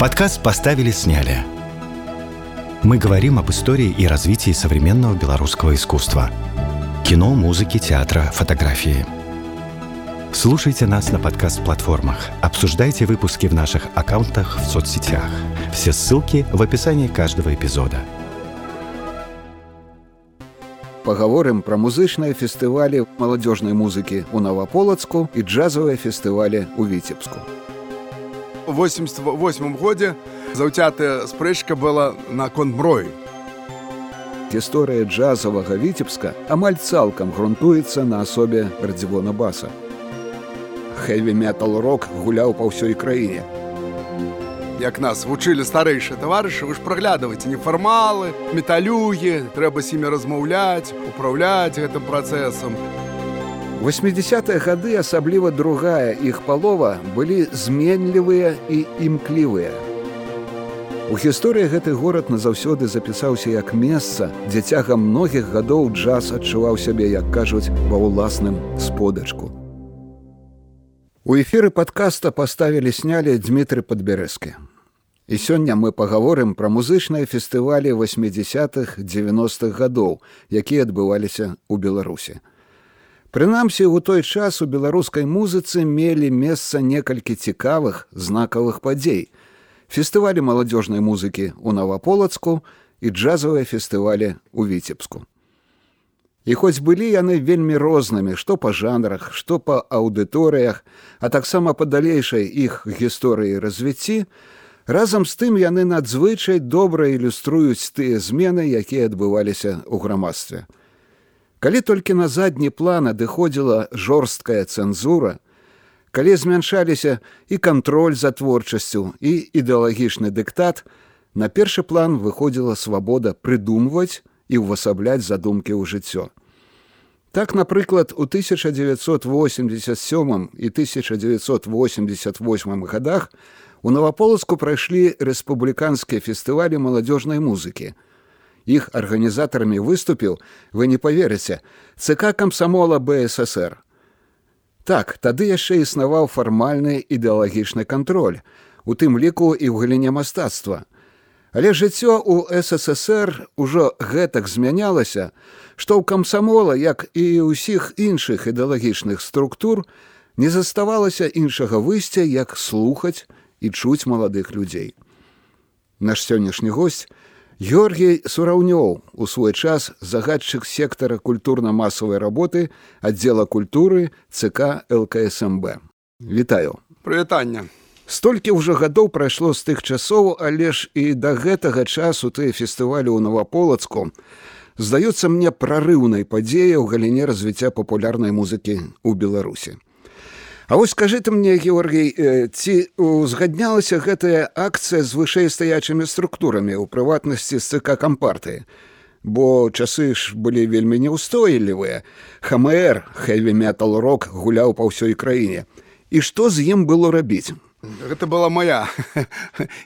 Подкаст «Поставили-сняли». Мы говорим об истории и развитии современного белорусского искусства. Кино, музыки, театра, фотографии. Слушайте нас на подкаст-платформах. Обсуждайте выпуски в наших аккаунтах в соцсетях. Все ссылки в описании каждого эпизода. Поговорим про музычныя фестывалі маладзёжнай музыкі ў Наваполацку і джазавыя фестывалі ў Віцебску. 88 годзе заўцятая спрэчка была наконт мроі. Гісторыя джазавага віцебска амаль цалкам грунтуецца на асобе радзівона баса. Хэві метал рок гуляў па ўсёй краіне. Як нас вучылі старэйшыя таварышы, вы ж праглядваеце нефармалы, металюгі, трэба з імі размаўляць, управляць гэтым працэсам. 80-е гады асабліва другая іх палова былі зменлівыя і імклівыя. У гісторыі гэты горад назаўсёды запісаўся як месца, дзе цягам многіх гадоў джаз адчуваў сябе, як кажуць, ва ўласным сподачку. У эфіры падкаста паставілі снялі Дмітрый Падбярэзкі. І сёння мы пагаворым пра музычныя фестывалі 80-х 90-х гадоў, якія адбываліся ў Беларусі. Прынамсі, у той час у беларускай музыцы мелі месца некалькі цікавых знакавых падзей. Фестывалі маладзёжнай музыкі ў Наваполацку і джазавыя фестывалі ў Віцебску. І хоць былі яны вельмі рознымі, што па жанрах, што па аўдыторыях, а таксама па далейшай іх гісторыі развіцці, разам з тым яны надзвычай добра ілюструюць тыя змены, якія адбываліся ў грамадстве. Калі толькі на задні план адыходзіла жорсткая цэнзура, калі змяншаліся і кантроль за творчасцю і ідэалагічны дыктат, на першы план выходзіла свабода прыдумваць і ўвасабляць задумкі ў жыццё. Так, напрыклад, у 1987 і 1988 годах у Наваполацку прайшлі рэспубліканскія фестывалі маладзёжнай музыкі, іх арганізатарамі выступіў вы не поверыце цк камсамола бсср. Так тады яшчэ існаваў фармальны ідэалагічны кантроль у тым ліку і ў галіне мастацтва. Але жыццё у ссср ужо гэтак змянялася што ў камсамола як і ўсіх іншых ідэалагічных структур не заставалася іншага выйсця як слухаць і чуць маладых людзей. Наш сённяшні гость Георгій Сураўнёў у свой час загадчык сектара культурна-масавай работы аддзела культуры ЦК ЛКСМБ. Вітаю. Прывітання. Столькі ўжо гадоў прайшло з тых часоў, але ж і да гэтага часу тыя фестывалі ў Наваполацку здаюцца мне прарыўнай падзеяй у галіне развіцця папулярнай музыкі ў Беларусі. А вось скажы ты мне Георгій ці узгаднялася гэтая акцыя з вышэйстаячымі структурамі ў прыватнасці з ЦК кампартыі бо часы ж былі вельмі неўстойлівыя. Хамр хэві метал рок гуляў па ўсёй краіне. І што з ім было рабіць? Гэта была моя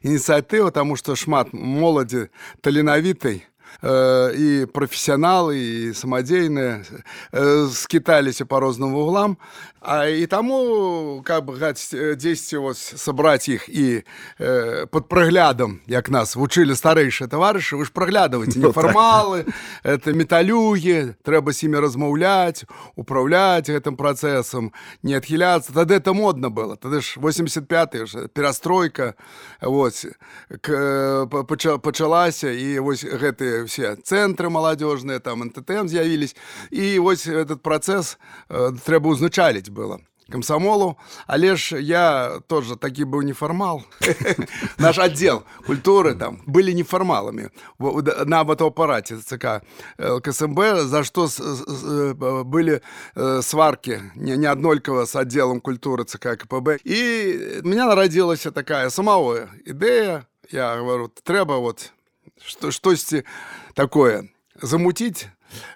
ініцыятыва таму што шмат моладзі таленавітай і прафесіяналы і самадзейныя скіталіся па розным вуглам А і таму каб дзесьці сабраць іх і э, под праглядам як нас вучылі старэйшыя таварышы вы ж праглядваеце нефармалы это металюгі трэба з імі размаўляць управляць гэтым працэсам не адхіляцца тады это модна было. Тады ж 85 ж перастройка вось пачалася і вось гэтыя все цэнтры маладзёжныя там нтм з'явілись і вось этот працэс э, трэба ўзначаліць было. Комсомолу. Але ж я тоже такі быў нефармал наш отдел культуры там были неформалами нават у апарате цк ксмб за что были сварки. Не неаднолькава с отделом культуры цк кпб. И меня народилася такая самого ідэя я говорю трэба вот что штосьці такое замутить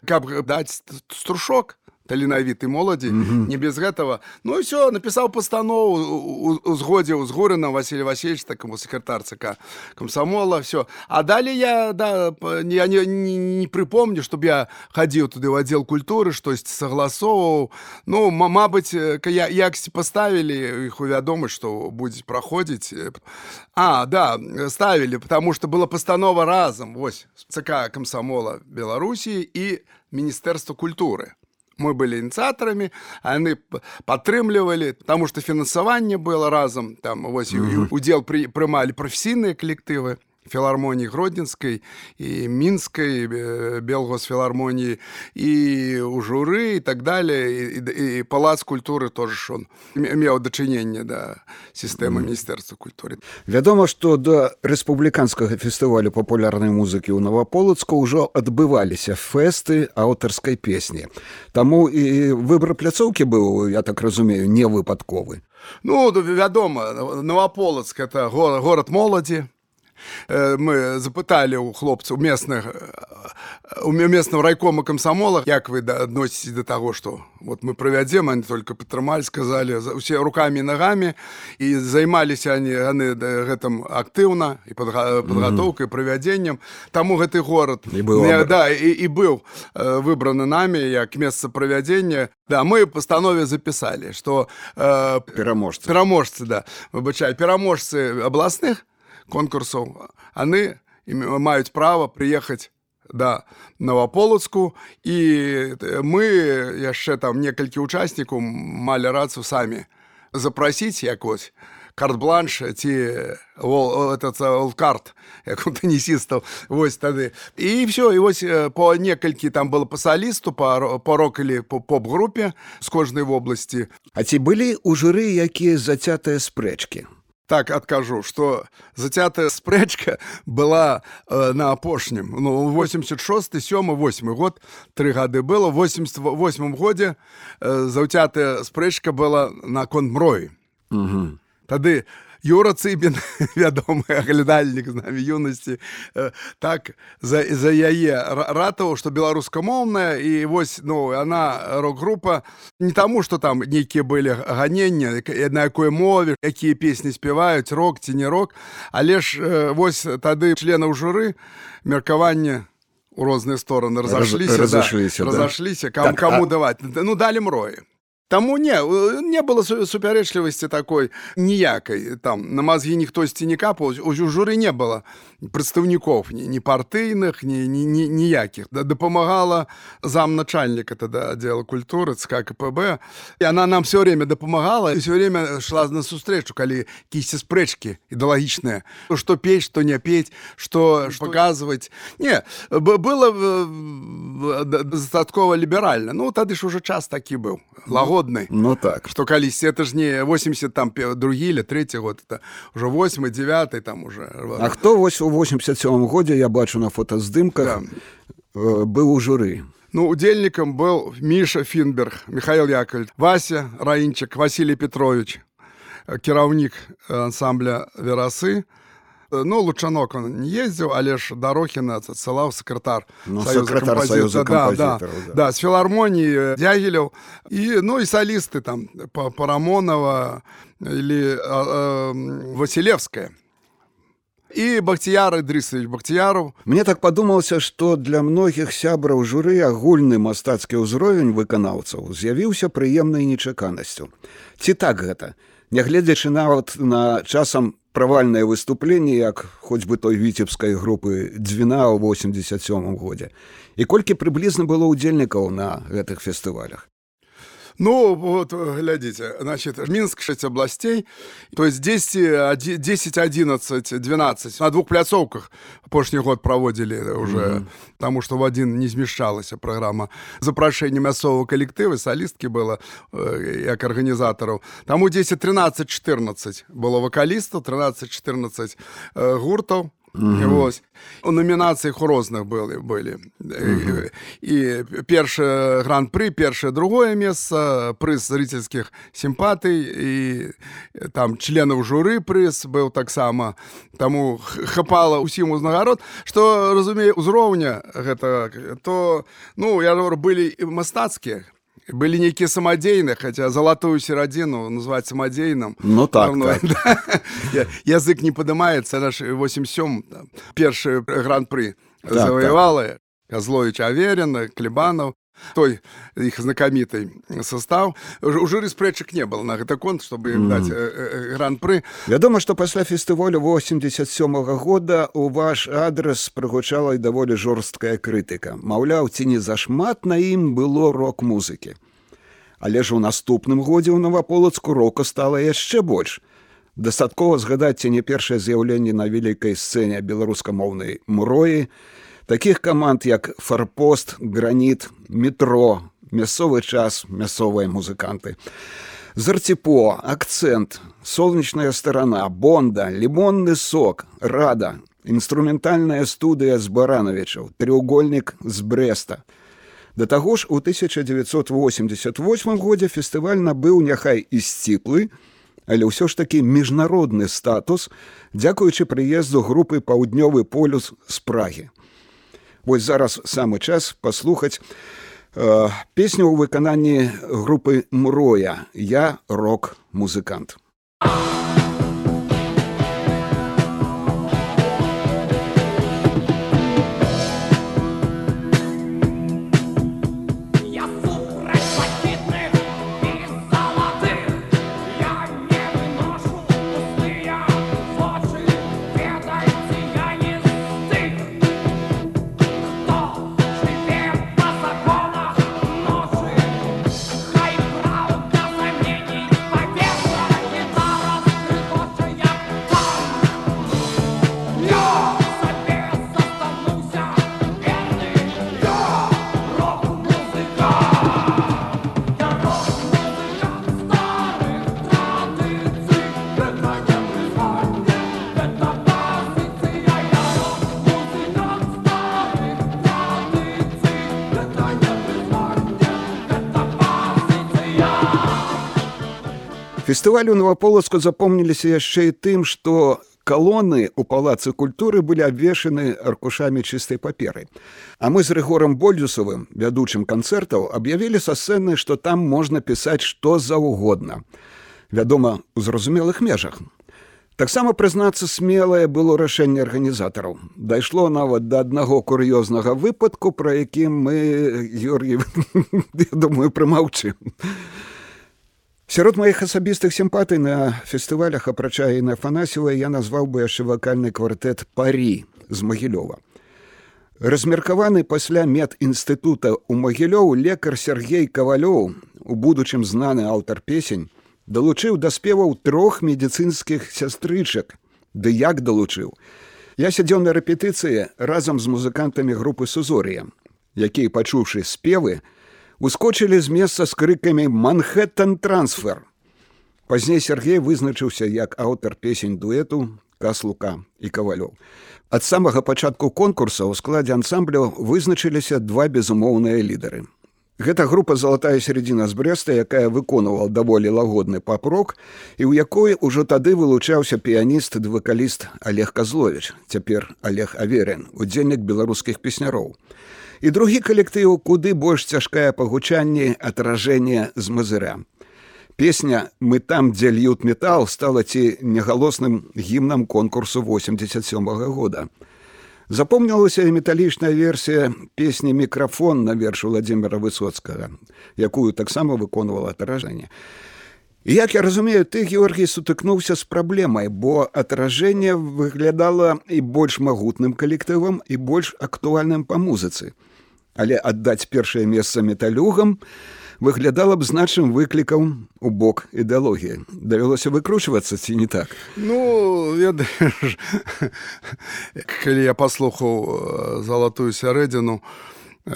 каб даць струшок таленавіты моладзі mm -hmm. не без гэтага ну все напісаў пастанову узгодзе узгорана Василий Васильевич такому сакратар ЦК комсомола все а далее я да я не, не, не припомню чтобы я хадзіў туды в отдел культуры штось согласоўваў ну Мабыць я яксьці поставілі іх увядомасць что будзе праходзіць а да ставілі потому что была постанова разам вось ЦК комсомола Беларусі і міністэрства культуры мы были инициаторами, они падтрымлівалі потому что фінансаванне было разам там вось mm -hmm. удзел при прымалі прафесійныя калектывы філармоніі гродзенскай і мінскай белгосфілармоніі і у журы і так далее і, і палац культуры тоже он меў дачыненне да сістэмы міністэрства культуры. Вядома што да рэспубліканскага фестывалю папулярнай музыкі ў наваполацку ўжо адбываліся фэсты аўтарскай песні. Таму і выбор пляцоўкі быў я так разумею не выпадковы. Ну вядома наваполацк это город, город моладзі Э, мы запыталі ў хлопцаў местных э, у местного райкома камсамола як вы адносіце да таго што вот мы правядзем они только падтрымалі сказали усе руками нагамі і займаліся они яны гэтым актыўна і подготовкой правядзеннем таму гэты город і быў не, да і, і быў э, выбраны намі як месца правядзення да мы пастанове запісалі что э, пераможцы пераможцы да. Выбачай пераможцы абласных конкурсаў яны маюць права прыехаць да наваполацку і мы яшчэ там некалькі учаснікаў малі рацу самі запрасіць як вось карт-бланш ці карт як у тэнісістаў вось тады. І все і вось по некалькі там было пасалісту парокалі по поп-групе з кожнай вобласці А ці былі ў журы якія зацятыя спрэчкі так адкажу что зацятая спрэчка была э, на апошнім ну 86 сёмы 8 год. Три гады было. 88 годзе э, заўцятая спрэчка была на конмроі тады Юра Цыбін вядомы аглядальнік з намі юнасці э, так за, за яе ратаў што беларускамоўная і вось ну она рок-група не таму што там нейкія былі ганення на якой мове якія песні спяваюць рок ці не рок але ж э, вось тады членаў журы меркаванне у розныя стороны разошліся разошліся да, разошліся кам, так, каму а... даваць ну далі мроі Таму не не было супярэчлівасці такой ніякай там на мазгі ніхтосьці не капаў у журы не было прадстаўнікоў ні, ні партыйных ні, ні, ні, ніякіх да, дапамагала замначальніка тада аддзела культуры ЦК КПБ і она нам все время дапамагала і все время шла на сустрэчу калі кісці спрэчкі ідэалагічныя што пець што не пець што паказваць не было дастаткова ліберальна ну тады ж уже час такі быў. Лагод годны ну так что калісь это ж не 80 там другі или третий год это уже 8 9 там уже А хто вось у 87 годзе я бачу на фотаздымках да. Э, быў у журы Ну удзельнікам был міша фінберг михаил яковль вася раінчик василий петрович кіраўнік ансамбля верасы Ну лучанок он не ездзіў але ж дарохіна цалаў сакратар ну, сакратар да, да, да. да, з філармоніі дягеляў і ну і салісты там па парамонова или васілевская і бахціяры дрысавіч бахціяру мне так падумалася што для многіх сябраў журы агульны мастацкі ўзровень выканаўцаў з'явіўся прыемнай нечаканасцю. Ці так гэта? Нягледзячы нават на часам правальнае выступленне як хоць бы той віцебскай групы дзвіна ў 87 годзе. І колькі прыблізна было ўдзельнікаў на гэтых фестывалях Ну вот глядите, значит, Минск 6 областей, то есть 10, 10 11, 12 на двух пляцоўках апошні год проводили уже, mm -hmm. потому что в один не змешалась программа запрашэння мясцового коллектыва, солистки было, э, як организаторов. Там у 10, 13, 14 было вокалистов, 13, 14 э, гуртов, Вось. У номінацыях у розных былі былі і першае гран-пры першае другое месца прыз зрительскіх сімпатый і там членаў журы прыз быў таксама таму хапала ўсім узнагарод што разумею узроўня гэта то ну я говорю былі мастацкія былі нейкія самадзейныя хаця залатую серадзіну называць самадзейным ну так, так. Да. язык не падымаецца наш 87 першы гран-пры так, заваявала так. Козлович Аверина, Клебанов, той их знакомитый состав. У жюри спрэчак не было на гэта конт, чтобы mm. даць гран-пры. Вядома, што пасля фестывалю 87 -го года у ваш адрес прыгучала і даволі жорсткая крытыка. Маўляў, ці не зашмат на ім было рок-музыкі. Але ж у наступным годзе ў наваполацку рока стала яшчэ больш. Дастаткова згадаць ці не першае з'яўленне на вялікай сцэне беларускамоўнай муроі, таких каманд як фарпост граніт метро мясцовы час мясцовыя музыканты зарціпо акцент солнечная сторона бонда лімонны сок рада інструментальная студыя з барановичаў треугольнік з бреста. Да таго ж у 1988 годзе фестываль набыў няхай і сціплы але ўсё ж такі міжнародны статус дзякуючы прыезду групы паўднёвы полюс з прагі Вось зараз самы час паслухаць э, песню ў выкананні групы мроя я рок-музыкант. Фестывалю Новополацку запомніліся яшчэ і тым, што калоны ў палацы культуры былі абвешаны аркушамі чыстай паперы. А мы з рэгорам Больдюсавым, вядучым канцэртаў, аб'явілі са сцэны, што там можна пісаць што заўгодна. Вядома, у зразумелых межах. Таксама прызнацца смелае было рашэнне арганізатараў. Дайшло нават да аднаго кур'ёзнага выпадку, пра якім мы Юр'і думаю, прымаўчым. Сярод маіх асабістых сімпатый на фестывалях апрача і на фанасіва я назваў бы яшчэ вакальны квартэт парі з магілёва. Размеркаваны пасля медінстытута ў магілёў лекар Сергей кавалёў, у будучым знаны аўтар песень, далучыў да спеваў трох медыцынскіх сястрычак. Ды як далучыў. Я сядзеў на рэпетыцыі разам з музыкантамі групы Сузорыя, якія, пачуўшы спевы, ускочылі з месца з крыкамі манхэттан трансфер. Пазней Сергей вызначыўся як аўтар песень дуэту каслука і кавалёў. Ад самага пачатку конкурса ў складзе ансамбляў вызначыліся два безумоўныя лідары. Гэта група залатая сярэдзіна з брэста, якая выконвала даволі лагодны папрок і ў якой ужо тады вылучаўся піяніст ды вакаліст Олег Казлович, цяпер Олег Аверен, удзельнік беларускіх песняроў і другі калектыў куды больш цяжкае пагучанне атражэнне з мазыря. Песня мы там, дзе льют метал стала ці негалосным гімнам конкурсу 87 -го года. Запомнілася і металічная версія песні мікрафон на вершу владимира высоцкага, якую таксама выконвала атражэнне. Як я разумею, ты Георгій сутыкнуўся з праблемай, бо атражэнне выглядала і больш магутным калектывам і больш актуальным па музыцы але аддаць першае месца металюгам выглядала б значым выклікам у бок ідэалогіі. Давялося выкручвацца ці не так? Ну я калі я паслухаў э, залатую сярэдзіну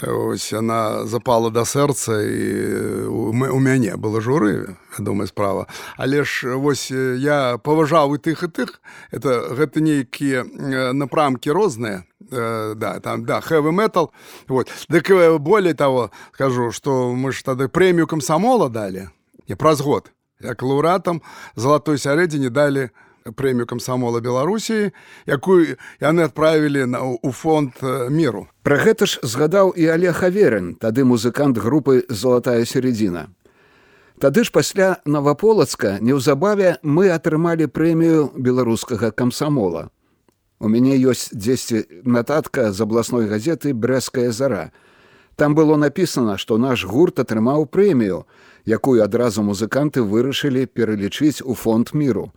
ось она запала да сэрца і мы у мяне было журы вядомая справа. Але ж вось я паважаў і тых і тых. Это гэта нейкія напрамкі розныя э, да там да heavy metal. Вот. Дык э, более того скажу что мы ж тады прэмію камсамола далі і праз год як лаўратам залатой сярэдзіне далі прэмію камсамола беларусі якую яны адправілі на у фонд міру пра гэта ж згадаў і олег хаверын тады музыкант групы золотая сярэдзіна тады ж пасля наваполацка неўзабаве мы атрымалі прэмію беларускага камсамола у мяне ёсць дзесьці нататка з абласной газеты брэская зара там было напісана што наш гурт атрымаў прэмію якую адразу музыканты вырашылі пералічыць у фонд міру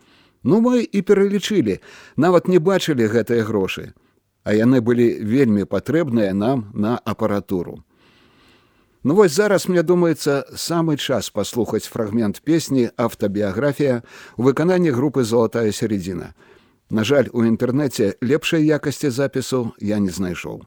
Ну мы і пералічылі, нават не бачылі гэтыя грошы, а яны былі вельмі патрэбныя нам на апаратуру. Ну вось зараз мне думаецца самы час паслухаць фрагмент песні аўтабіяграфія у выкананні групы золотая сярэдзіна. На жаль, у інтэрнэце лепшай якасці запісу я не знайшоў.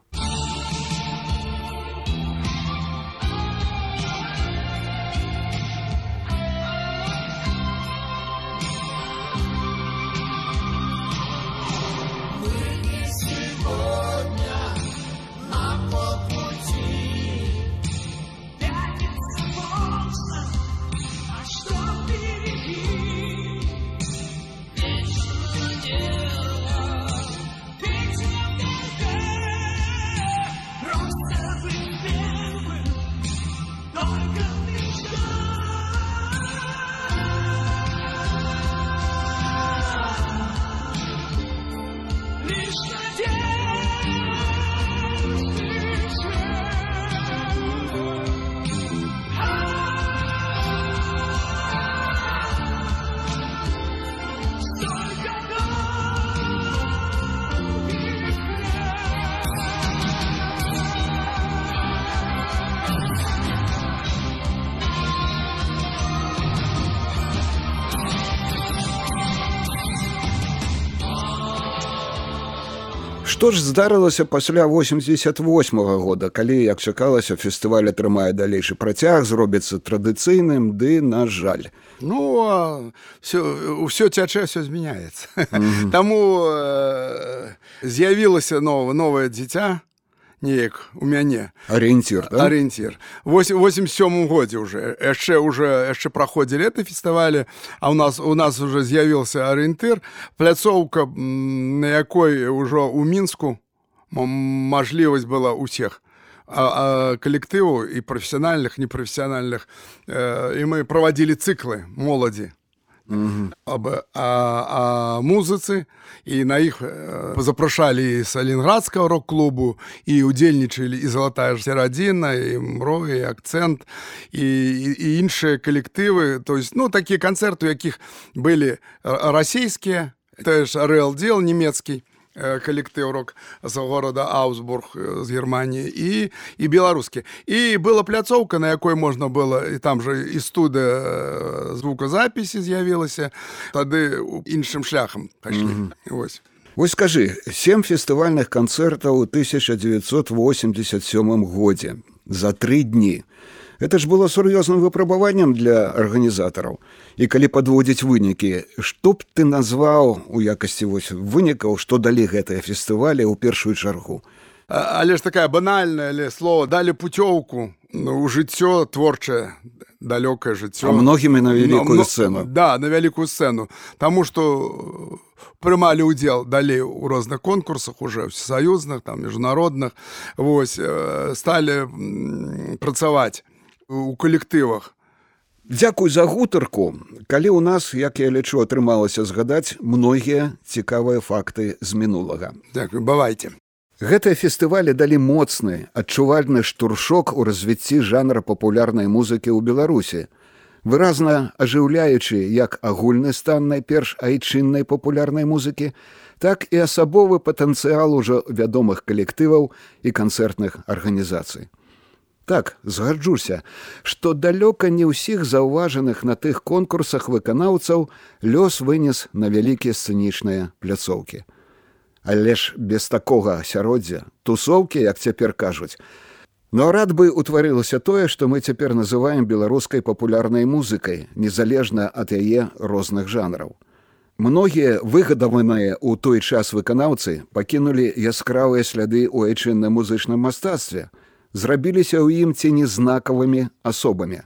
Што ж здарылася пасля 88 -го года, калі як чакалася фестываль атрымае далейшы працяг зробіцца традыцыйным ды на жаль. Ну все, ўсё цячэ все змяняецца. Mm -hmm. Таму э, з'явілася нова новае дзіця, неяк у мяне. Арыенцір да? арыенцір. 87 годзе уже. Яшчэ уже яшчэ праходзілі это фестывалі а у нас у нас уже з'явіўся арыентыр. Пляцоўка на якой ужо у мінску мажлівасць была ўсіх калектыву і прафесіянальных непрафесіянальных э, і мы правадзілі цыклы моладзі об а, а музыцы і на іх э, запрашалі салінградскага рок-клубу і удзельнічалі і залатая ж сярадзіна і мро і акцэнт і, і, і іншыя калектывы то есть ну такія канцэрты якіх былі расійскія ж рэалдзел нямецкі калектыў рок з горада Аусбург з Геррманіі і і беларускі і была пляцоўка на якой можна было і там жа і студыя звукозапісі з'явілася тады іншым шляхам пайшлі mm -hmm. ось. Вось скажы сем фестывальных канцэртаў у 1987 годзе за тры дні это ж было сур'ёзным выпрабаваннем для арганізатараў і калі падводзіць вынікі што б ты назваў у якасці вось вынікаў што далі гэтыя фестывалі ў першую чаргу? Але ж такая банальная але слово далі путёўку ну, у жыццё творчае далёкае жыццё. Многімі на вялікую сцэну. да на вялікую сцэну. Таму што прымалі ўдзел далей у розных конкурсах уже всесаюзных там міжнародных. Вось сталі працаваць у калектывах. Дзякуй за гутарку, калі ў нас, як я лічу, атрымалася згадаць многія цікавыя факты з мінулага. Дякую, бавайце. Гэтыя фестывалі далі моцны, адчувальны штуршок у развіцці жанра папулярнай музыкі ў Беларусі, выразна ажыўляючы як агульны стан найперш айчыннай папулярнай музыкі, так і асабовы патэнцыял ужо вядомых калектываў і канцэртных арганізацый. Так, згаджуся, што далёка не ўсіх заўважаных на тых конкурсах выканаўцаў лёс вынес на вялікія сцэнічныя пляцоўкі. Але ж без такога асяроддзя, тусоўкі, як цяпер кажуць. Но рад бы утварылася тое, што мы цяпер называем беларускай папулярнай музыкай, незалежна ад яе розных жанраў. Многія выгадаваныя ў той час выканаўцы пакінулі яскравыя сляды ў айчынным музычным мастацтве, зрабіліся ў ім ці незнакавымі асобамі.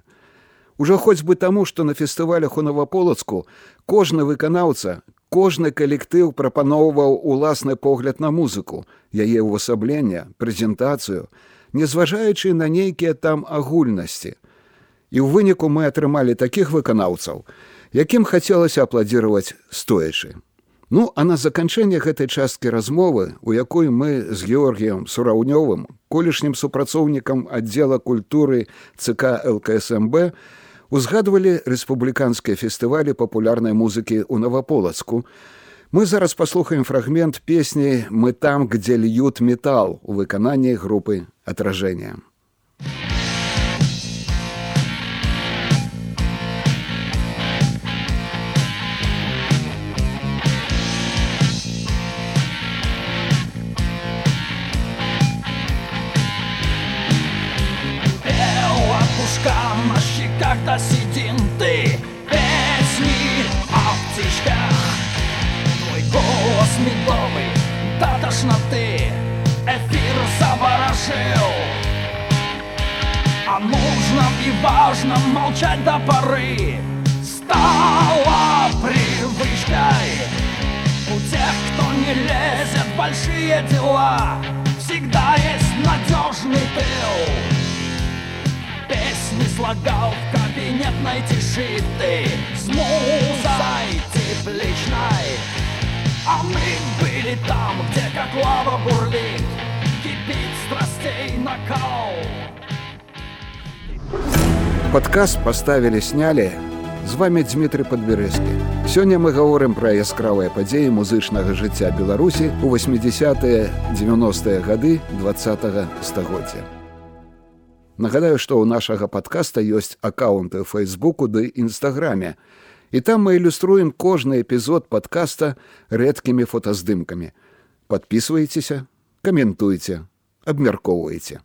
Ужо хоць бы таму, што на фестывалях у наваполацку кожны выканаўца, кожны калектыў прапаноўваў уласны погляд на музыку, яе ўвасаблення, прэзентацыю, незважаючы на нейкія там агульнасці. І ў выніку мы атрымалі такіх выканаўцаў, якім хацелася апладзіраваць стоячы. Ну, а на заканчэнне гэтай часткі размовы, у якой мы з Георгіем Сураўнёвым, колішнім супрацоўнікам аддзела культуры ЦК ЛКСМБ, узгадвалі рэспубліканскія фестывалі папулярнай музыкі ў наваполацку. Мы зараз паслухаем фрагмент песні мы там, где льют метал у выкананні групы отражения. Падказ паставілі снялі з вами Дмітрий Падбярэскі. Сёння мы гаворым пра яскравыя падзеі музычнага жыцця Беларусі ў 80-е 90-е гады два стагоддзя. Нагадаю, што ў нашага падкаста ёсць аккаунты ў фейсбуку ды нстаграме. І там мы ілюструем кожны эпізод падкаста рэдкімі фотаздымкамі. Падпісвайцеся, каментуйце, абмяркоўвайце.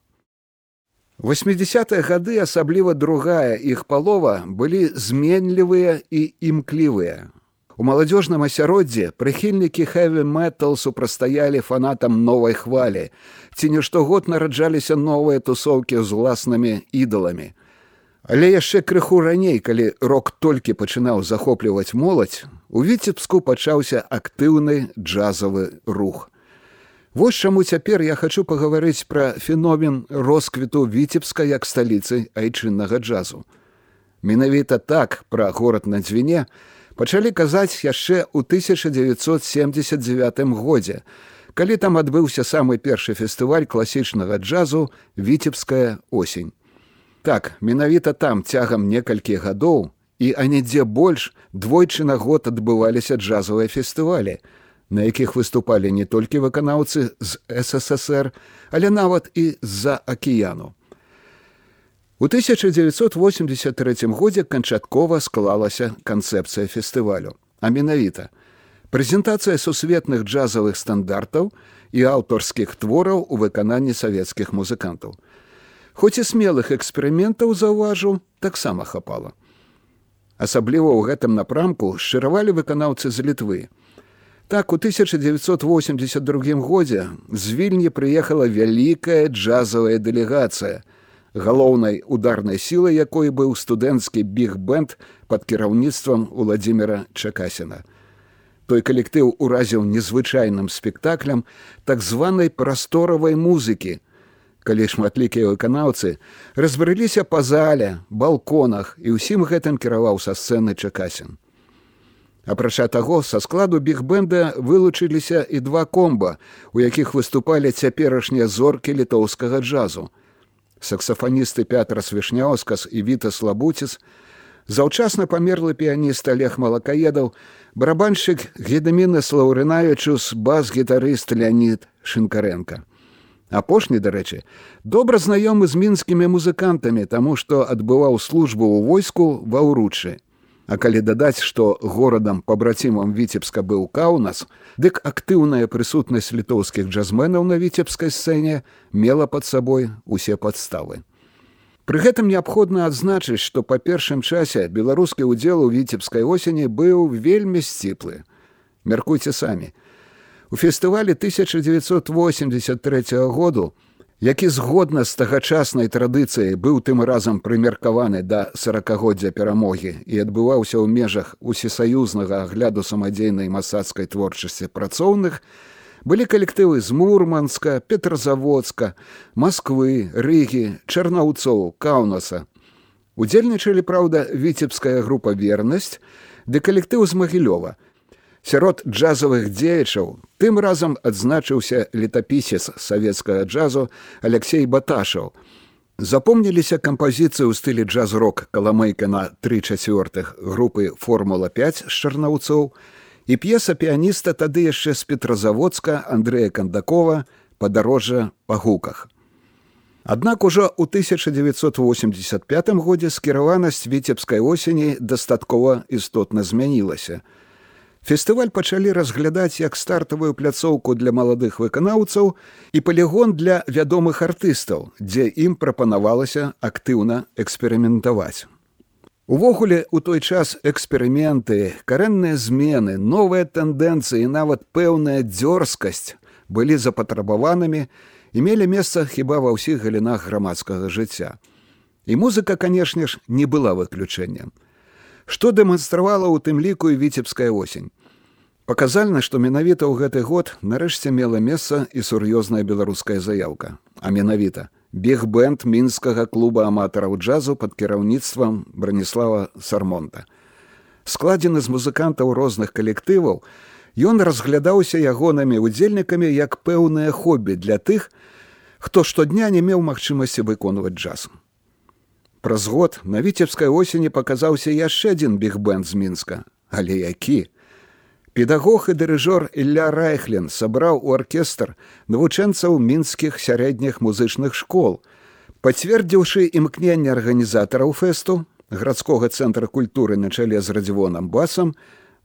80-е гады, асабліва другая іх палова былі зменлівыя і імклівыя. У маладзёжным асяроддзі прыхільнікі хэві мэтал супрастаялі фанатам новай хвалі, ці не штогод нараджаліся новыя тусоўкі з уласнымі ідоламі. Але яшчэ крыху раней, калі рок толькі пачынаў захопліваць моладзь, у віцебску пачаўся актыўны джазавы рух. Вось чаму цяпер я хачу пагаварыць пра феномен росквіту віцебска як сталіцы айчыннага джазу. Менавіта так пра горад на дзвіне, пачалі казаць яшчэ ў 1979 годзе, калі там адбыўся самы першы фестываль класічнага джазу віцебская осень. Так, менавіта там цягам некалькі гадоў і а нідзе больш двойчы на год адбываліся джазавыя фестывалі, на якіх выступалі не толькі выканаўцы з ССР, але нават і з-за акіяну. У 1983 годзе канчаткова склалася канцэпцыя фестывалю, а менавіта прэзентацыя сусветных джазавых стандартаў і аўторскіх твораў у выкананні савецкіх музыкантаў. Хоць і смелых эксперыментаў заўважу таксама хапала. Асабліва ў гэтым напрамку шчыравалі выканаўцы з літвы. Так у 1982 годзе з вільні прыехала вялікая джазавая дэлегацыя, галоўнай ударнай сілай якой быў студэнцкі біг-бэнд пад кіраўніцтвам владимира чакасіна. Той калектыў уразіў незвычайным спектаклям так званай прасторавай музыкі. Калі шматлікія выканаўцы разбрыліся па зале балконах і ўсім гэтым кіраваў са сцэны чакасін апрача таго са складу біг-бэнда вылучыліся і два комба у якіх выступалі цяперашнія зоркі літоўскага джазу саксафаністы Пятра Свішняўскас і Віта Слабуціц, заўчасна памерлы піяніст Олег Малакаедаў, барабаншчык Гедаміна Слаўрынаючус, бас-гітарыст Леонид Шынкаренко. Апошні, дарэчы, добра знаёмы з мінскімі музыкантамі, таму што адбываў службу ў войску ва ўручы. А калі дадаць, што горадам пабрацімам віцебска быў каўнас, дык актыўная прысутнасць літоўскіх джазменаў на віцебскай сцэне мела пад сабой усе падставы. Пры гэтым неабходна адзначыць, што па першым часе беларускі ўдзел у віцебскай осені быў вельмі сціплы. Мяркуйце самі. У фестывалі 1983 году які згодна з тагачаснай традыцыяй быў тым разам прымеркаваны да сорокагоддзя перамогі і адбываўся ў межах усесаюзнага агляду самадзейнай масацкай творчасці працоўных, былі калектывы з мурманска, петрозаводска, Масквы, рыгі, чарнаўцоў, каўнаса. Удзельнічалі, праўда, віцебская група вернасць, ды калектыў з магілёва, Сярод джазавых дзеячаў тым разам адзначыўся летапісец савецкага джазу Алексей Баташаў. Запомніліся кампазіцыі ў стылі джаз-рок каламейка на тры чацвёртых групы формула 5 з чарнаўцоў і п'еса піяніста тады яшчэ з петрозаводска Андрэя Кандакова падарожжа па гуках. Аднак ужо ў 1985 годзе скіраванасць віцебскай осені дастаткова істотна змянілася. Фестываль пачалі разглядаць як стартавую пляцоўку для маладых выканаўцаў і палігон для вядомых артыстаў, дзе ім прапанавалася актыўна эксперыментаваць. Увогуле у той час эксперыменты, карэнныя змены, новыя тэндэнцыі, нават пэўная дзёрзкасць былі запатрабаванымі і мелі месца хіба ва ўсіх галінах грамадскага жыцця. І музыка, канешне ж, не была выключэннем што дэманстравала ў тым ліку і віцебская осень. Паказальна, што менавіта ў гэты год нарэшце мела месца і сур'ёзная беларуская заяўка, а менавіта бег-бэнд мінскага клуба аматараў джазу пад кіраўніцтвам браніслава сармонта. Складзены з музыкантаў розных калектываў, ён разглядаўся ягонымі удзельнікамі як пэўнае хобі для тых, хто штодня не меў магчымасці выконваць джаз. Праз год на віцебскай осені паказаўся яшчэ адзін бігбэнд з мінска, але які. Педагог і дырыжор Ілля Райхлен сабраў у аркестр навучэнцаў мінскіх сярэдніх музычных школ, пацвердзіўшы імкненне арганізатараў фэсту гарадскога цэнтра культуры на чале з радзівонам басам,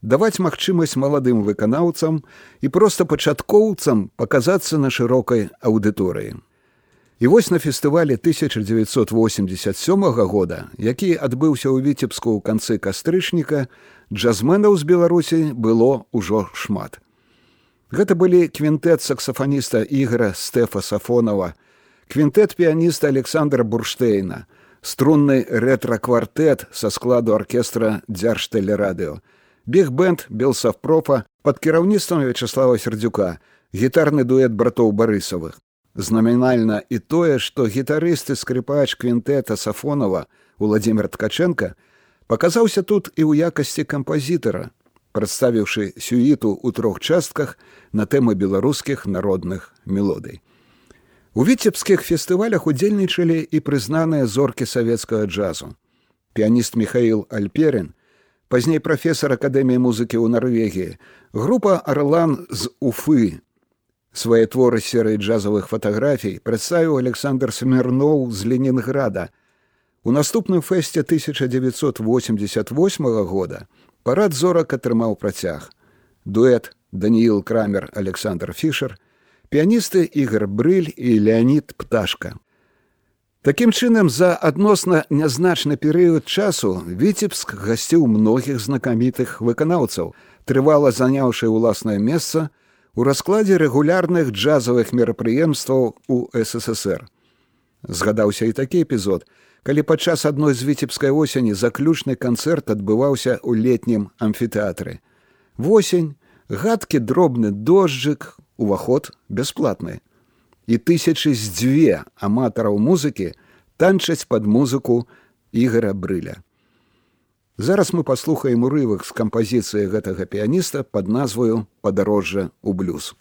даваць магчымасць маладым выканаўцам і проста пачаткоўцам паказацца на шырокай аўдыторыі. І вось на фестывалі 1987 года, які адбыўся ў віцебску ў канцы кастрычніка, джазменаў з Беларусі было ўжо шмат. Гэта былі квінтэт саксафаніста ігра Стэфа Сафонова, квінтэт піяніста Александра Бурштейна, струнны рэтраквартэт са складу аркестра дзярштэлерадыо, бігбэнд Белсавпрофа пад кіраўніцтвам Вячаслава Сердзюка, гітарны дуэт братоў барысавых. Знамінальна і тое, што гітарысты скрыпач квінтэта Сафонова Владзімир Ткаченко паказаўся тут і ў якасці кампазітара, прадставіўшы сюіту ў трох частках на тэмы беларускіх народных мелодый. У віцебскіх фестывалях удзельнічалі і прызнаныя зоркі савецкага джазу. Піяніст Михаил Альперин, пазней прафесор акадэміі музыкі ў Нарвегіі, група Арлан з Уфы Свае творы серыі джазавых фатаграфій прадставіў Александр Смірноў з Ленінграда. У наступным фэсце 1988 года парад зорак атрымаў працяг. Дуэт Даніил Крамер Александр Фішер, піяністы Ігар Брыль і Леонид Пташка. Такім чынам, за адносна нязначны перыяд часу Віцебск гасціў многіх знакамітых выканаўцаў, трывала заняўшы ўласнае месца, у раскладзе рэгулярных джазавых мерапрыемстваў у ссср. Згадаўся і такі эпізод. Калі падчас адной з віцебскай осені заключны канцэрт адбываўся ў летнім амфітэатры. Восень гадкі дробны дожджык уваход бясплатны. І тысячы з дзве аматараў музыкі танчаць пад музыку ігора брыля Зараз мы паслухаем урывак з кампазіцыі гэтага піяніста пад назваю падарожжа ў блюз.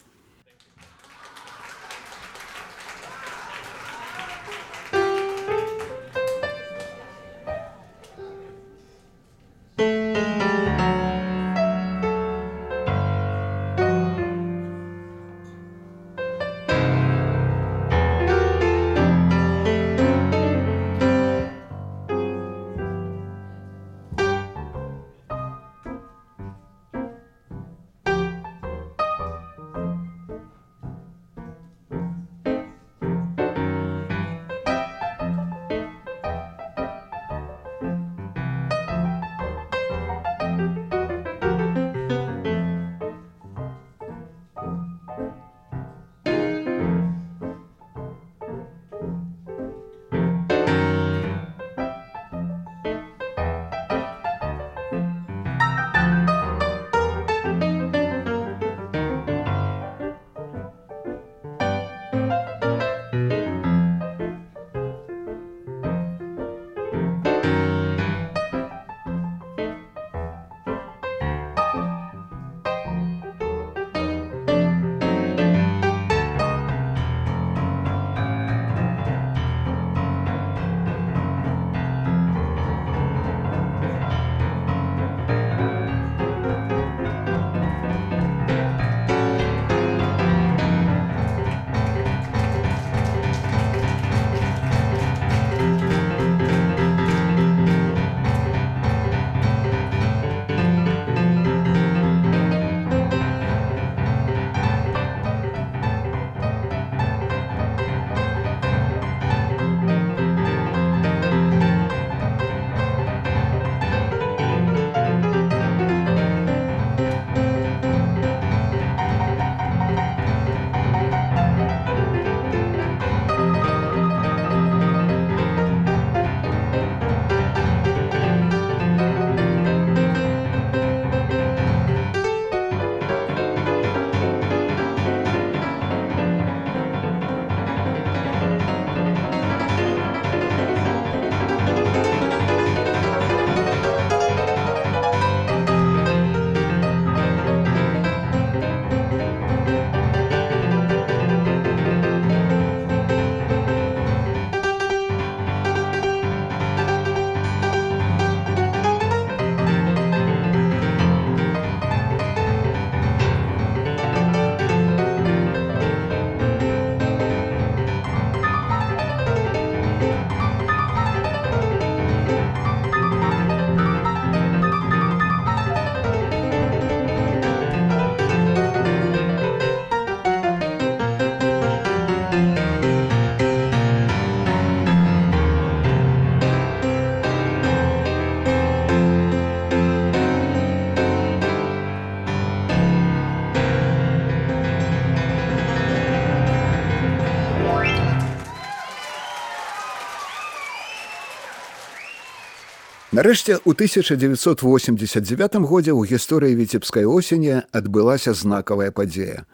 Нарэшце у 1989 годзе ў гісторыі віцебскай осені адбылася знакавая падзея.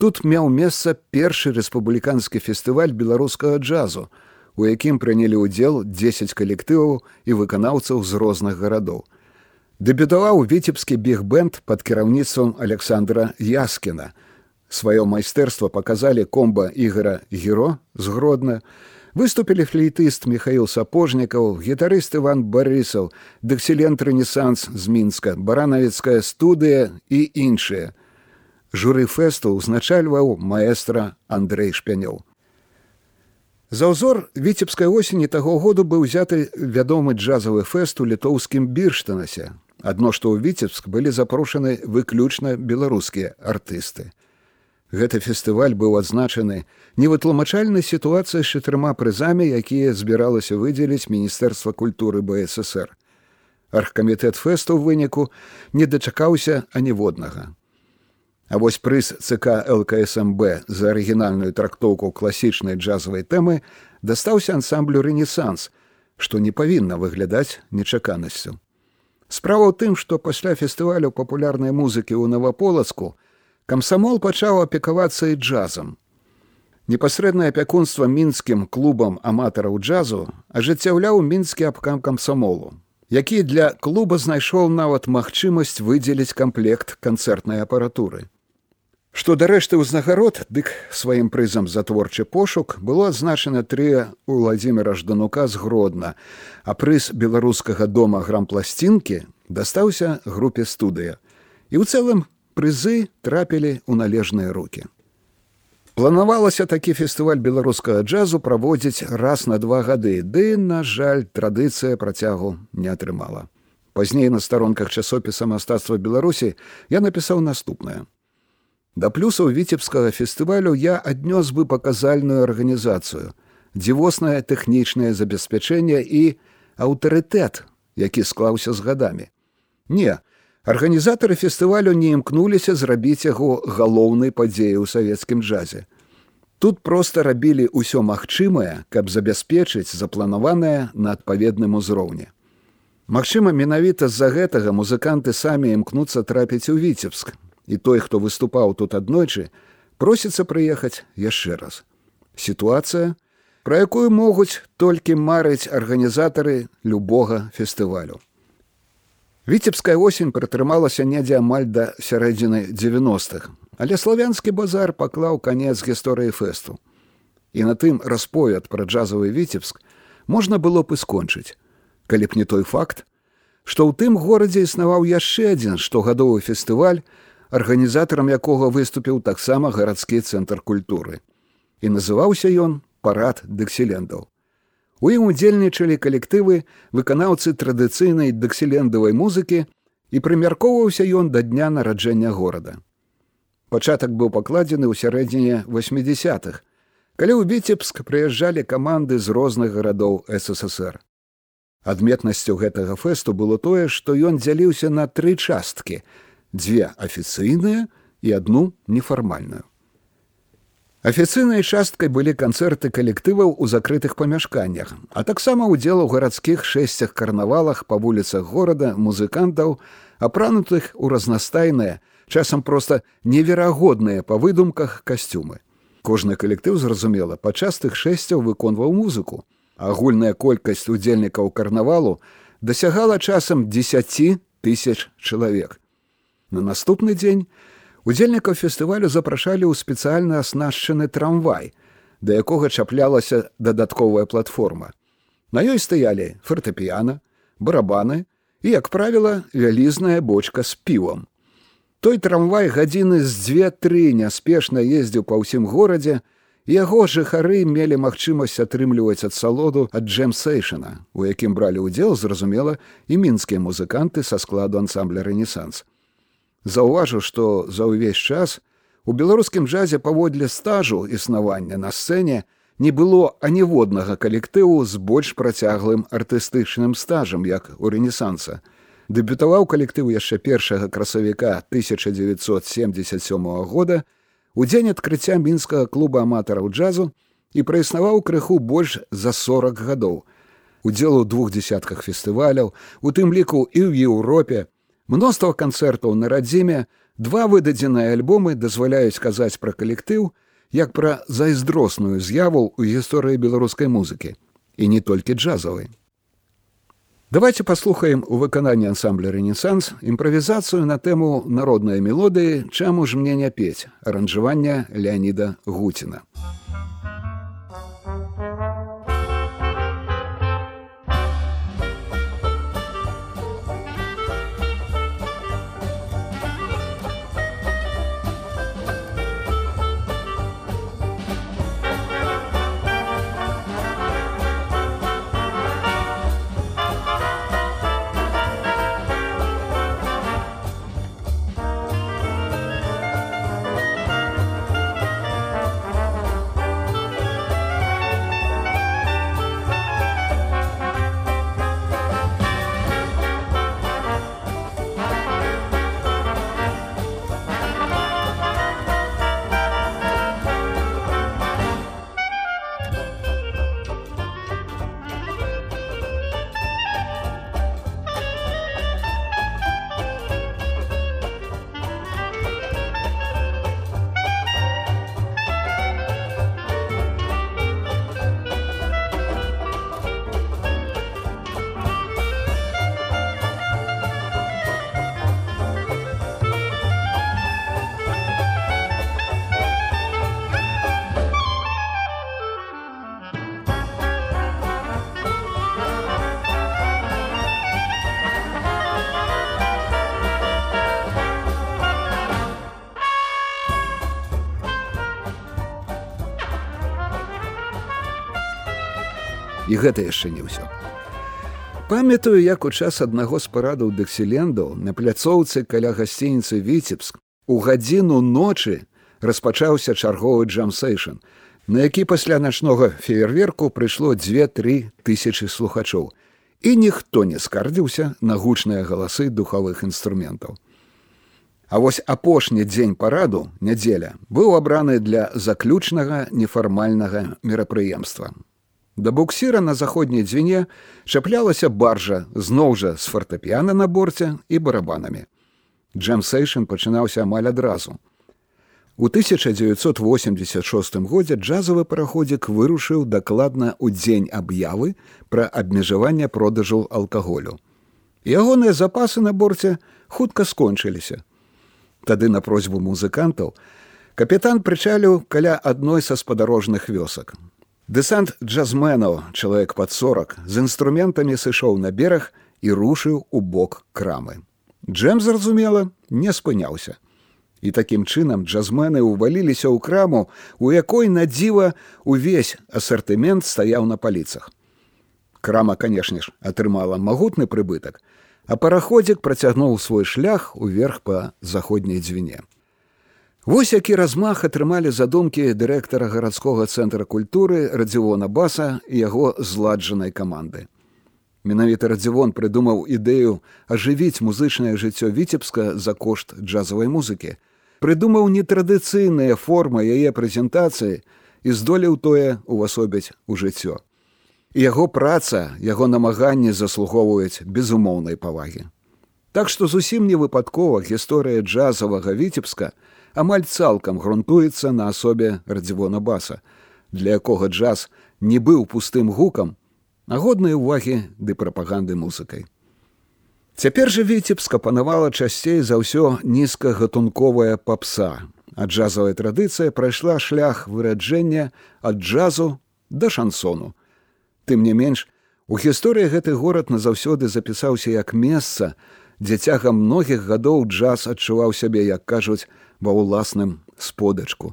Тут меў месца першы рэспубліканскі фестываль беларускага джазу, у якім прынялі ўдзел 10 калектываў і выканаўцаў з розных гарадоў. Дэбютаваў віцебскі бігбэнд пад кіраўніцтвам Александра Яскіна. Сваё майстэрства паказалі комба ігора Геро згродна, выступілі флейтыст Михаил сапожнікаў, гітарыст Іван Барысаў, дэкселент рэнесанс з мінска, баранавіцкая студыя і іншыя. Журы фэсту ўзначальваў маэстра Андрэй Шпянёў. За ўзор віцебскай осені таго году быў узяты вядомы джазавы фэст у літоўскім бірштанасе. Адно што ў віцебск былі запрошаны выключна беларускія артысты. Гэты фестываль быў адзначаны невытлумачальнай сітуацыяй з чатырма прызамі, якія збіралася выдзеліць міністэрства культуры БССР. Архкамітэт фэсту ў выніку не дачакаўся аніводнага. А вось прыз ЦК ЛКСМБ за арыгінальную трактоўку класічнай джазавай тэмы дастаўся ансамблю рэнесанс, што не павінна выглядаць нечаканасцю. Справа ў тым, што пасля фестывалю папулярнай музыкі ў наваполацку, камсамол пачаў апекавацца і джазам. Непасрэднае апякунства мінскім клубам аматараў джазу ажыццяўляў мінскі абкам камсамолу, які для клуба знайшоў нават магчымасць выдзеліць камплект канцэртнай апаратуры. Што дарэшты ўзнагарод, дык сваім прызам за творчы пошук было адзначана тры у владимира жданука згродна, а прыз беларускага дома грампласцінкі дастаўся групе студыя. І ў цэлым прызы трапілі ў належныя руки. Планавалася такі фестываль беларускага джазу праводзіць раз на два гады, ды, на жаль, традыцыя працягу не атрымала. Пазней на старонках часопіса мастацтва Беларусі я напісаў наступнае. Да плюсаў віцебскага фестывалю я аднёс бы паказальную арганізацыю, дзівоснае тэхнічнае забеспячэнне і аўтарытэт, які склаўся з гадамі. Не, Арганізатары фестывалю не імкнуліся зрабіць яго галоўнай падзеяй у савецкім джазе. Тут проста рабілі ўсё магчымае, каб забяспечыць запланаванае на адпаведным узроўні. Магчыма, менавіта з-за гэтага музыканты самі імкнуцца трапіць у віцебск, і той, хто выступаў тут аднойчы, просіцца прыехаць яшчэ раз. Сітуацыя, пра якую могуць толькі марыць арганізатары любога фестывалю. Віцебская осень пратрымалася недзе амаль да сярэдзіны 90-х, але славянскі базар паклаў канец гісторыі фэсту. І на тым расповед пра джазавы віцебск можна было б і скончыць, калі б не той факт, што ў тым горадзе існаваў яшчэ адзін штогадовы фестываль, арганізатарам якога выступіў таксама гарадскі цэнтр культуры. І называўся ён парад дэкселендаў. У ім удзельнічалі калектывы выканаўцы традыцыйнай дакселендавай музыкі і прымяркоўваўся ён да дня нараджэння горада. Пачатак быў пакладзены ў сярэдзіне 80-х, калі ў віцебск прыязджалі каманды з розных гарадоў ССР. Адметнасцю гэтага фэсту было тое, што ён дзяліўся на тры часткі: дзве афіцыйныя і адну нефармальную. Афіцыйнай часткай былі канцэрты калектываў у закрытых памяшканнях, а таксама ўдзел у гарадскіх шэсцях карнавалах па вуліцах горада музыкантаў, апранутых у разнастайныя, часам проста неверагодныя па выдумках касцюмы. Кожны калектыў зразумела, падчас тых шэсцяў выконваў музыку. Агульная колькасць удзельнікаў карнавалу дасягала часам 10 тысяч чалавек. На наступны дзень, Удзельнікаў фестывалю запрашалі ў спецыяльна аснашчаны трамвай, да якога чаплялася дадатковая платформа. На ёй стаялі фартэпіяна, барабаны і, як правіла, вялізная бочка з півам. Той трамвай гадзіны з дзве-тры няспешна ездзіў па ўсім горадзе, яго жыхары мелі магчымасць атрымліваць ад салоду ад джемсейшана, у якім бралі ўдзел, зразумела, і мінскія музыканты са складу ансамбля рэнесанс заўважыў, што за ўвесь час у беларускім джазе паводле стажу існавання на сцэне не было аніводнага калектыву з больш працяглым артыстычным стажам, як у рэнесанса. Дэбютаваў калектыў яшчэ першага красавіка 1977 года у дзень адкрыцця мінскага клуба аматараў джазу і праіснаваў крыху больш за 40 гадоў. удзел у двух десятках фестываляў, у тым ліку і ў Еўропе, мноства канцэртаў на радзіме, два выдадзеныя альбомы дазваляюць казаць пра калектыў, як пра зайздросную з'яву ў гісторыі беларускай музыкі і не толькі джазавай. Давайте паслухаем у выкананні ансамбля рэнесанс імправізацыю на тэму народнай мелодыі, чаму ж мне не пець аранжавання Леаніда Гуціна. Гэта яшчэ не ўсё. Памятаю, як у час аднаго з парадаў дэксілендаў на пляцоўцы каля гасцініцы Віцебск у гадзіну ночы распачаўся чарговы джамсейшн, на які пасля начнога феерверку прыйшло дзве-тры тысячи слухачоў. І ніхто не скардзіўся на гучныя галасы духавых інструментаў. А вось апошні дзень параду нядзеля быў абраны для заключнага нефармальнага мерапрыемства Да буксіра на заходняй дзвіне чаплялася баржа зноў жа з фартэпіяна на борце і барабанамі. Джемсейшн пачынаўся амаль адразу. У 1986 годзе джазавы параходзік вырушыў дакладна ў дзень аб'явы пра абмежаванне продажу алкаголю. Ягоныя запасы на борце хутка скончыліся. Тады на просьбу музыкантаў капітан прычаліў каля адной са спадарожных вёсак. Дэсант джазменаў, чалавек пад сорак, з інструментамі сышоў на бераг і рушыў у бок крамы. Джэм, зразумела, не спыняўся. І такім чынам джазмены ўваліліся ў краму, у якой на дзіва увесь асартымент стаяў на паліцах. Крама, канешне ж, атрымала магутны прыбытак, а параходзік працягнуў свой шлях уверх па заходняй дзвіне. Вось які размах атрымалі задумкі дырэктара гарадскога цэнтра культуры радзівона баса і яго зладжанай каманды. Менавіта радзівон прыдумаў ідэю ажывіць музычнае жыццё віцебска за кошт джазавай музыкі, прыдумаў нетрадыцыйныя формы яе прэзентацыі і здолеў тое увасобіць у жыццё. Яго праца, яго намаганні заслугоўваюць безумоўнай павагі. Так што зусім не выпадкова гісторыя джазавага віцебска, амаль цалкам грунтуецца на асобе радзівона баса, для якога джаз не быў пустым гукам, а годнай увагі ды прапаганды музыкай. Цяпер жа віцебска панавала часцей за ўсё нізкагатунковая папса, а джазавая традыцыя прайшла шлях выраджэння ад джазу да шансону. Тым не менш, у гісторыі гэты горад назаўсёды запісаўся як месца, дзе цягам многіх гадоў джаз адчуваў сябе, як кажуць, ва ўласным сподачку.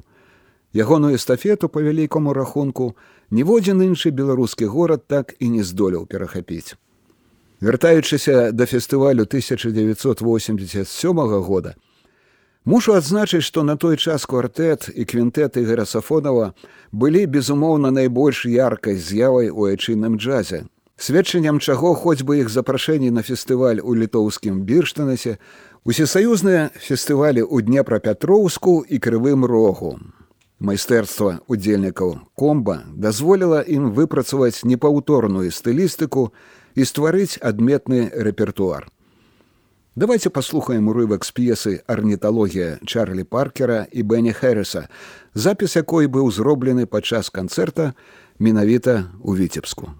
Ягоную эстафету па вялікаму рахунку ніводзін іншы беларускі горад так і не здолеў перахапіць. Вяртаючыся да фестывалю 1987 года, мушу адзначыць, што на той час квартэт і квінтэт ігора сафонова былі безумоўна найбольш яркай з'явай у айчынным джазе. Сведчаннем чаго хоць бы іх запрашэнні на фестываль у літоўскім бірштанасе Усесаюзныя фестывалі ў Днепрапятроўску і крывым рогу. Майстэрства удзельнікаў комба дазволіла ім выпрацаваць непаўторную стылістыку і стварыць адметны рэпертуар. Давайте паслухаем урывак з п'есы арніталогія Чарлі Паркера і Бенні Хэрыса, запіс якой быў зроблены падчас канцэрта менавіта ў віцебску.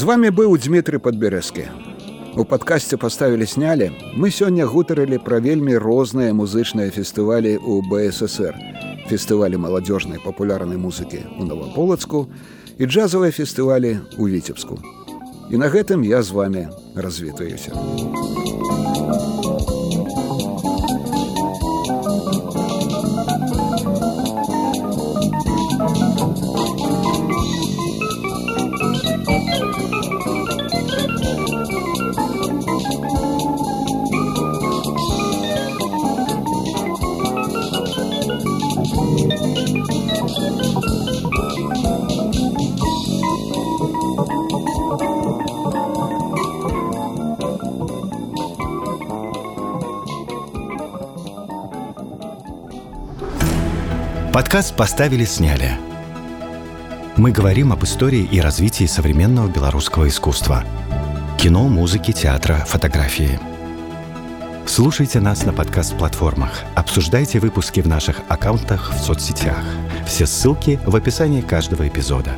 З вами быў Дмітрый Падбярэзкі. У падкасці паставілі снялі. Мы сёння гутарылі пра вельмі розныя музычныя фестывалі ў БССР. Фестывалі маладзёжнай папулярнай музыкі ў Новаполацку і джазавыя фестывалі ў віцебску. І на гэтым я з вами развітаюся. Подкаст «Поставили, сняли». Мы говорим об истории и развитии современного белорусского искусства. Кино, музыки, театра, фотографии. Слушайте нас на подкаст-платформах. Обсуждайте выпуски в наших аккаунтах в соцсетях. Все ссылки в описании каждого эпизода.